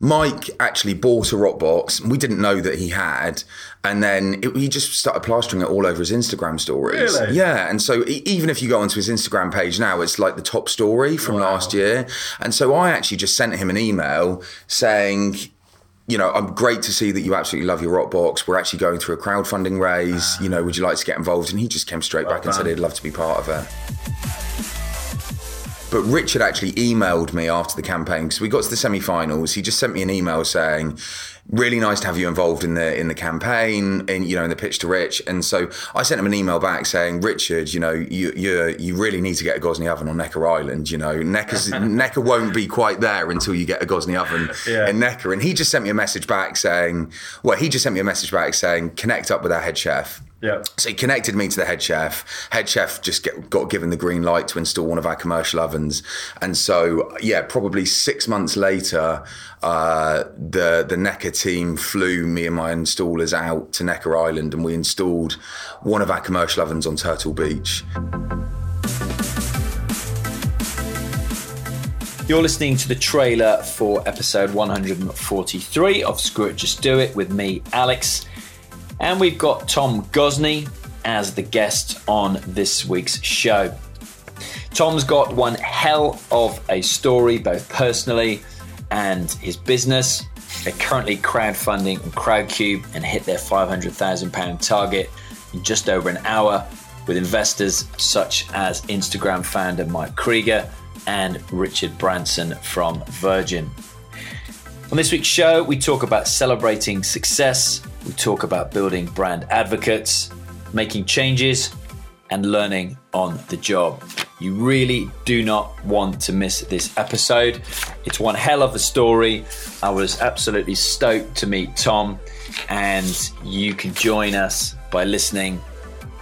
Mike actually bought a Roccbox. We didn't know that he had, and then it, he just started plastering it all over his Instagram stories. Really? Yeah, and so even if you go onto his Instagram page now, it's like the top story from last year. And so I actually just sent him an email saying. You know, I'm great to see that you absolutely love your Roccbox. We're actually going through a crowdfunding raise. You know, would you like to get involved? And he just came straight back and said he'd love to be part of it. But Richard actually emailed me after the campaign because we got to the semi-finals. He just sent me an email saying, "Really nice to have you involved in the in the campaign, in you know in the pitch to Rich." And so I sent him an email back saying, "Richard, you know you you you really need to get a Gozney oven on Necker Island. You know Necker's, Necker won't be quite there until you get a Gozney oven Yeah. in Necker." And he just sent me a message back saying, "Well, he just sent me a message back saying, connect up with our head chef." Yeah. So he connected me to the head chef. Head chef just get, got given the green light to install one of our commercial ovens, and so yeah, probably six months later, uh, the the Necker team flew me and my installers out to Necker Island, and we installed one of our commercial ovens on Turtle Beach. You're listening to the trailer for episode 143 of Screw It Just Do It with me, Alex. And we've got Tom Gozney as the guest on this week's show. Tom's got one hell of a story, both personally and his business. They're currently crowdfunding on Crowdcube and hit their £500,000 target in just over an hour with investors such as Instagram founder Mike Krieger and Richard Branson from Virgin. On this week's show, we talk about celebrating success, we talk about building brand advocates, making changes, and learning on the job. You really do not want to miss this episode. It's one hell of a story. I was absolutely stoked to meet Tom, and you can join us by listening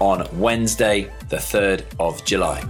on Wednesday, the 3rd of July.